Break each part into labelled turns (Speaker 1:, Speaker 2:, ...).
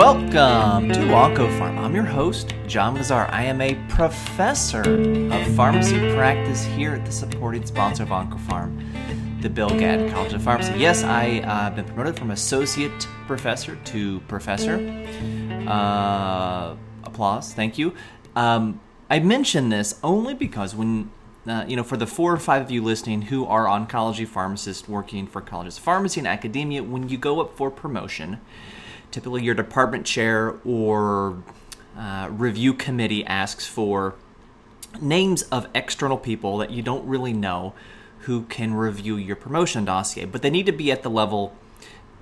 Speaker 1: Welcome to OncoPharm. I'm your host, John Mazar. I am a professor of pharmacy practice here at the supporting sponsor of OncoPharm, the Bill Gatton College of Pharmacy. Yes, I uh, have been promoted from associate professor to professor. Uh, applause, thank you. Um, I mention this only because when uh, you know, for the four or five of you listening who are oncology pharmacists working for colleges of pharmacy and academia, when you go up for promotion, typically your department chair or uh, review committee asks for names of external people that you don't really know who can review your promotion dossier, but they need to be at the level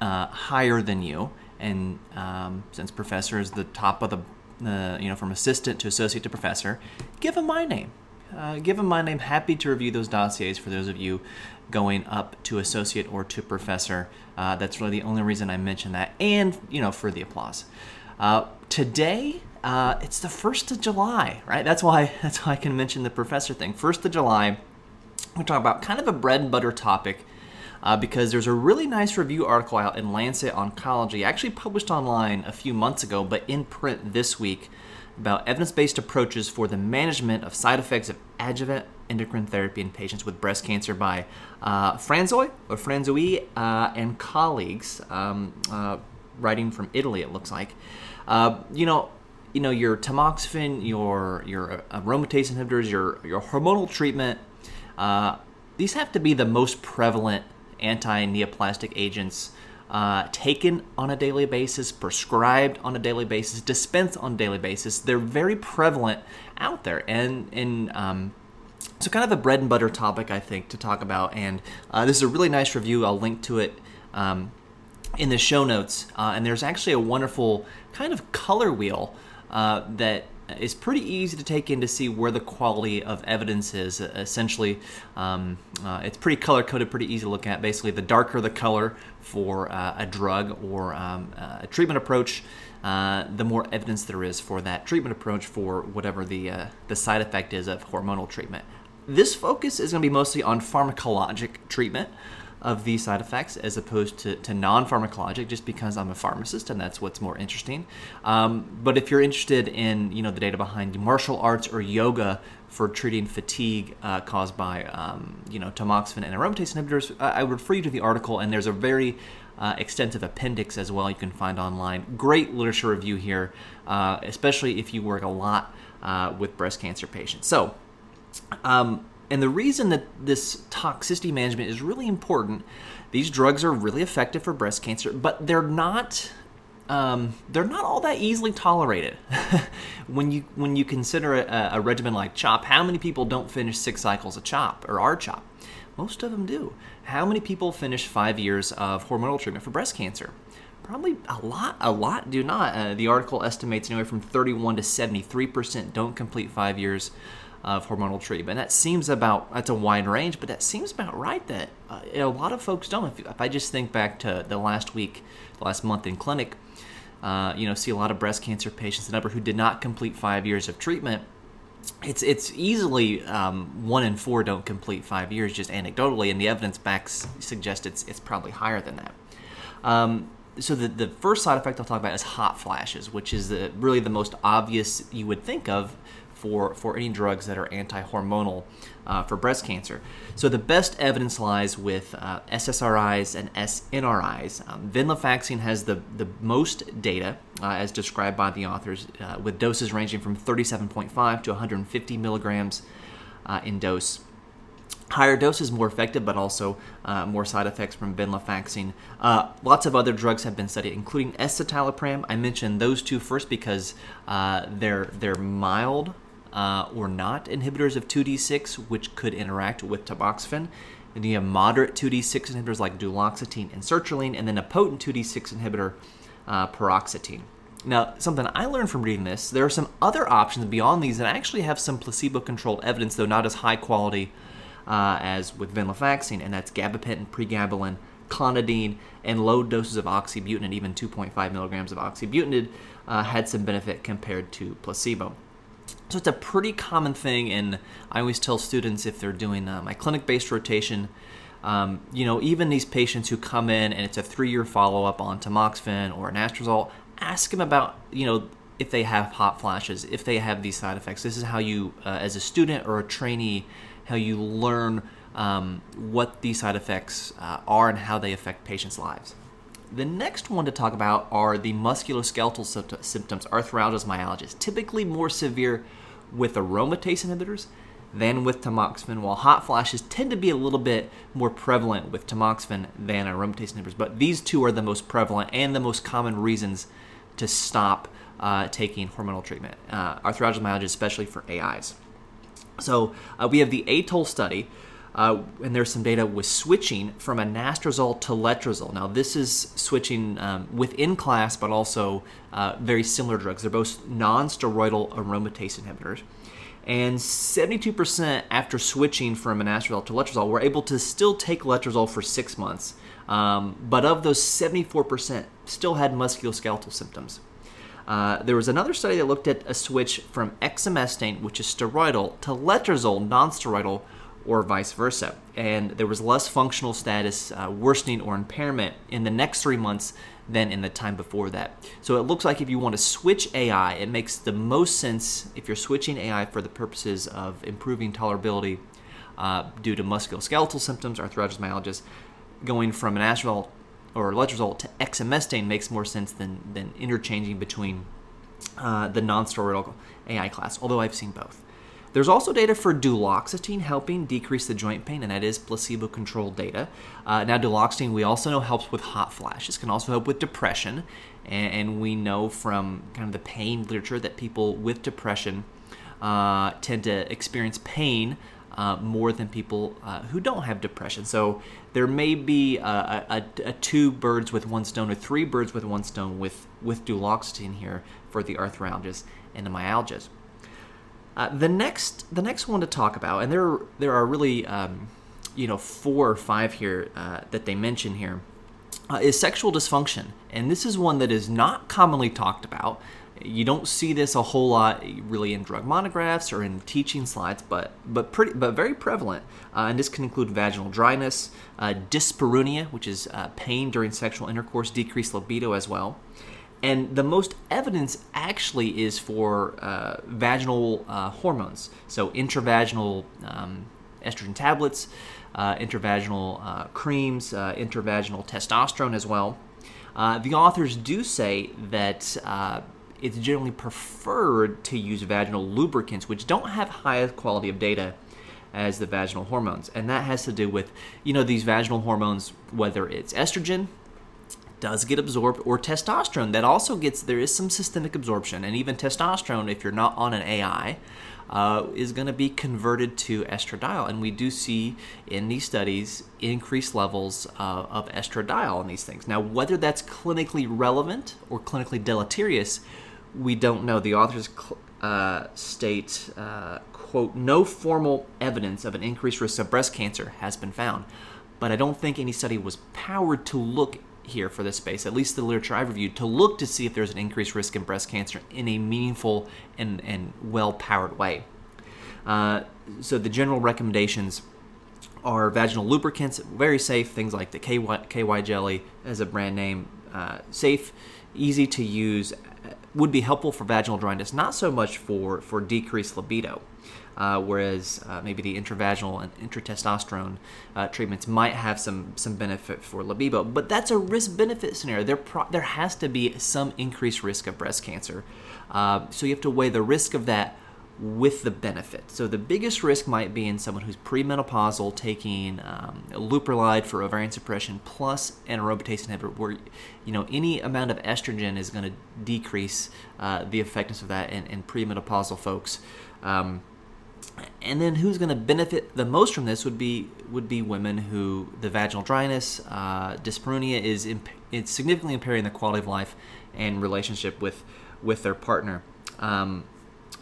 Speaker 1: uh, higher than you. And um, since professor is the top of the, uh, you know, from assistant to associate to professor, give them my name. Uh, give them my name. Happy to review those dossiers for those of you going up to associate or to professor. Uh, that's really the only reason I mention that, and you know, for the applause. Uh, today, uh, it's the first of July, right? That's why that's why I can mention the professor thing. First of July, we're talking about kind of a bread and butter topic. Uh, because there's a really nice review article out in Lancet Oncology, actually published online a few months ago, but in print this week, about evidence based approaches for the management of side effects of adjuvant endocrine therapy in patients with breast cancer by uh, Franzoi or Franzoi uh, and colleagues, um, uh, writing from Italy, it looks like. Uh, you know, you know your tamoxifen, your your aromatase inhibitors, your your hormonal treatment. Uh, these have to be the most prevalent anti-neoplastic agents uh, taken on a daily basis, prescribed on a daily basis, dispensed on a daily basis. They're very prevalent out there, and and um, so kind of a bread and butter topic I think to talk about. And uh, this is a really nice review. I'll link to it. Um, in the show notes, uh, and there's actually a wonderful kind of color wheel uh, that is pretty easy to take in to see where the quality of evidence is. Essentially, um, uh, it's pretty color coded, pretty easy to look at. Basically, the darker the color for uh, a drug or um, uh, a treatment approach, uh, the more evidence there is for that treatment approach for whatever the uh, the side effect is of hormonal treatment. This focus is going to be mostly on pharmacologic treatment of these side effects as opposed to, to non pharmacologic, just because I'm a pharmacist and that's what's more interesting. Um, but if you're interested in you know the data behind martial arts or yoga for treating fatigue uh, caused by um, you know tamoxifen and aromatase inhibitors, I would refer you to the article, and there's a very uh, extensive appendix as well you can find online. Great literature review here, uh, especially if you work a lot uh, with breast cancer patients. So. Um, and the reason that this toxicity management is really important, these drugs are really effective for breast cancer, but they're not um, they're not all that easily tolerated. when you when you consider a, a, regimen like CHOP, how many people don't finish six cycles of CHOP or R-CHOP? Most of them do. How many people finish five years of hormonal treatment for breast cancer? Probably a lot. A lot do not. Uh, the article estimates anywhere from 31 to 73 percent don't complete five years of hormonal treatment. That seems about that's a wide range, but that seems about right. That uh, a lot of folks don't. If, if, I just think back to the last week, the last month in clinic, uh, you know, see a lot of breast cancer patients, the number who did not complete five years of treatment. It's it's easily um, one in four don't complete five years, just anecdotally, and the evidence backs suggests it's it's probably higher than that. Um, so the, the first side effect I'll talk about is hot flashes, which is the, really the most obvious you would think of for, for any drugs that are anti hormonal uh, for breast cancer. So the best evidence lies with uh, SSRIs and SNRIs. Um, venlafaxine has the, the most data, uh, as described by the authors, uh, with doses ranging from 37.5 to 150 milligrams uh, in dose. Higher doses more effective, but also uh, more side effects from venlafaxine. Lots of other drugs have been studied, including escitalopram. I mentioned those two first because they're they're mild uh, or not inhibitors of 2D6, which could interact with tamoxifen. And you have moderate 2D6 inhibitors like duloxetine and sertraline, and then a potent 2D6 inhibitor, uh, paroxetine. Now, something I learned from reading this, there are some other options beyond these that actually have some placebo controlled evidence, though not as high quality uh, as with venlafaxine, and that's gabapentin, pregabalin, clonidine, and low doses of oxybutynin, even 2.5 milligrams of oxybutynin, uh, had some benefit compared to placebo. So it's a pretty common thing, and I always tell students if they're doing uh, my clinic-based rotation, um, you know, even these patients who come in and it's a three-year follow-up on tamoxifen or an anastrozole, ask them about you know if they have hot flashes, if they have these side effects. This is how you, uh, as a student or a trainee, how you learn um, what these side effects uh, are and how they affect patients' lives. The next one to talk about are the musculoskeletal symptoms, arthralgias, myalgias, typically more severe with aromatase inhibitors than with tamoxifen, while hot flashes tend to be a little bit more prevalent with tamoxifen than aromatase inhibitors. But these two are the most prevalent and the most common reasons to stop uh, taking hormonal treatment, uh, arthralgias, myalgias, especially for AIs. So uh, we have the ATOLL study, uh, and there's some data with switching from anastrozole to letrozole. Now, this is switching um, within class, but also uh, very similar drugs. They're both non-steroidal aromatase inhibitors. And 72% after switching from anastrozole to letrozole were able to still take letrozole for six months. Um, but of those, 74% still had musculoskeletal symptoms. Uh, there was another study that looked at a switch from exemestane, which is steroidal, to letrozole, non-steroidal, or vice versa. And there was less functional status uh, worsening or impairment in the next three months than in the time before that. So it looks like if you want to switch AI, it makes the most sense if you're switching AI for the purposes of improving tolerability uh, due to musculoskeletal symptoms, arthritis, myalgias, going from an anastrozole or letrozole to exemestane makes more sense than, than interchanging between uh, the non-steroidal AI class, although I've seen both. There's also data for duloxetine helping decrease the joint pain, and that is placebo controlled data. Uh, now, duloxetine we also know helps with hot flashes, can also help with depression, and, and we know from kind of the pain literature that people with depression uh, tend to experience pain uh, more than people uh, who don't have depression. So there may be a, a, a, two birds with one stone or three birds with one stone with, with duloxetine here for the arthralgias and the myalgias. Uh, the next the next one to talk about, and there there are really um, you know four or five here uh, that they mention here, uh, is sexual dysfunction, and this is one that is not commonly talked about. You don't see this a whole lot really in drug monographs or in teaching slides, but but pretty but very prevalent. Uh, and this can include vaginal dryness, uh, dyspareunia, which is uh, pain during sexual intercourse, decreased libido as well. And the most evidence actually is for uh, vaginal uh, hormones, so intravaginal um, estrogen tablets, uh, intravaginal uh, creams, uh, intravaginal testosterone as well. Uh, the authors do say that it's generally preferred to use vaginal lubricants, which don't have high quality of data as the vaginal hormones. And that has to do with, you know, these vaginal hormones, whether it's estrogen, does get absorbed, or testosterone that also gets there is some systemic absorption, and even testosterone, if you're not on an AI, uh, is going to be converted to estradiol, and we do see in these studies increased levels uh, of estradiol in these things. Now, whether that's clinically relevant or clinically deleterious, we don't know. The authors uh, state, uh, quote, no formal evidence of an increased risk of breast cancer has been found, but I don't think any study was powered to look here for this space, at least the literature I've reviewed, to look to see if there's an increased risk in breast cancer in a meaningful and, and well powered way. Uh, so the general recommendations are vaginal lubricants, very safe, things like the KY, KY jelly as a brand name, uh, safe, easy to use, would be helpful for vaginal dryness, not so much for, for decreased libido uh, whereas uh, maybe the intravaginal and intratestosterone uh, treatments might have some some benefit for libido. But that's a risk benefit scenario. There pro- there has to be some increased risk of breast cancer, uh, so you have to weigh the risk of that with the benefit. So the biggest risk might be in someone who's premenopausal taking um, leuprolide for ovarian suppression plus an aromatase inhibitor, where you know any amount of estrogen is going to decrease uh, the effectiveness of that in, in premenopausal folks. Um, and then who's going to benefit the most from this would be would be women who the vaginal dryness, uh, dyspareunia is imp- it's significantly impairing the quality of life and relationship with with their partner. Um,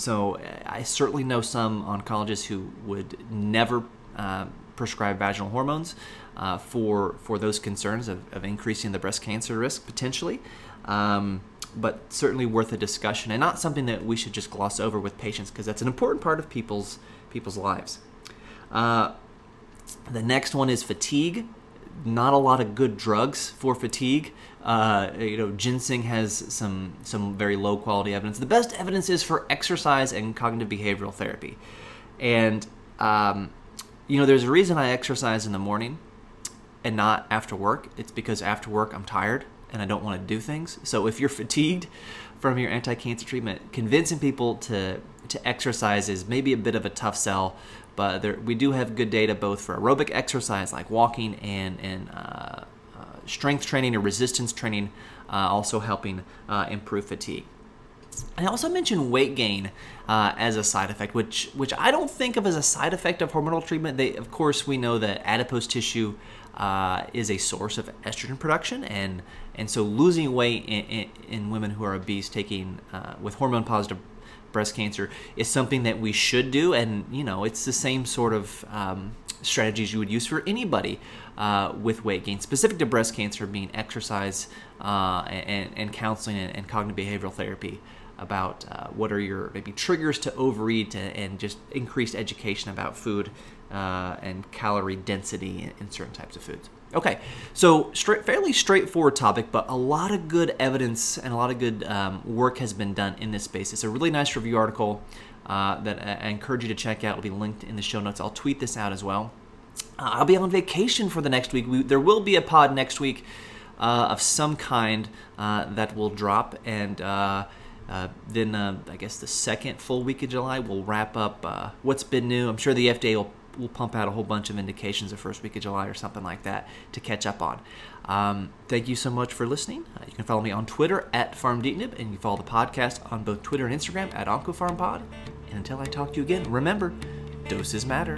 Speaker 1: so I certainly know some oncologists who would never uh, prescribe vaginal hormones uh, for for those concerns of, of, increasing the breast cancer risk potentially. Um, but certainly worth a discussion and not something that we should just gloss over with patients because that's an important part of people's people's lives. Uh, the next one is fatigue. Not a lot of good drugs for fatigue. Uh, you know, ginseng has some some very low quality evidence. The best evidence is for exercise and cognitive behavioral therapy, and um, you know, there's a reason I exercise in the morning and not after work. It's because after work I'm tired and I don't want to do things. So if you're fatigued from your anti-cancer treatment, convincing people to to exercise is maybe a bit of a tough sell. But there, we do have good data both for aerobic exercise like walking and and uh, uh, strength training or resistance training, uh, also helping uh, improve fatigue. I also mentioned weight gain uh, as a side effect, which which I don't think of as a side effect of hormonal treatment. They, of course, we know that adipose tissue uh, is a source of estrogen production, and and so losing weight in, in, in women who are obese, taking uh, with hormone positive breast cancer, is something that we should do. And you know, it's the same sort of um, strategies you would use for anybody uh, with weight gain, specific to breast cancer, being exercise uh, and, and counseling and, and cognitive behavioral therapy about uh, what are your maybe triggers to overeat and just increased education about food uh, and calorie density in, in, certain types of foods. Okay, so straight, fairly straightforward topic, but a lot of good evidence and a lot of good um, work has been done in this space. It's a really nice review article uh, that I encourage you to check out. It'll be linked in the show notes. I'll tweet this out as well. Uh, I'll be on vacation for the next week. We, there will be a pod next week uh, of some kind uh, that will drop, and uh, uh, then I guess the second full week of July we'll wrap up what's been new. I'm sure the FDA will, will pump out a whole bunch of indications the first week of July or something like that to catch up on. Um, thank you so much for listening. Uh, you can follow me on Twitter at FarmDeepNib, and you can follow the podcast on both Twitter and Instagram at OncoPharmPod. And until I talk to you again, remember, doses matter.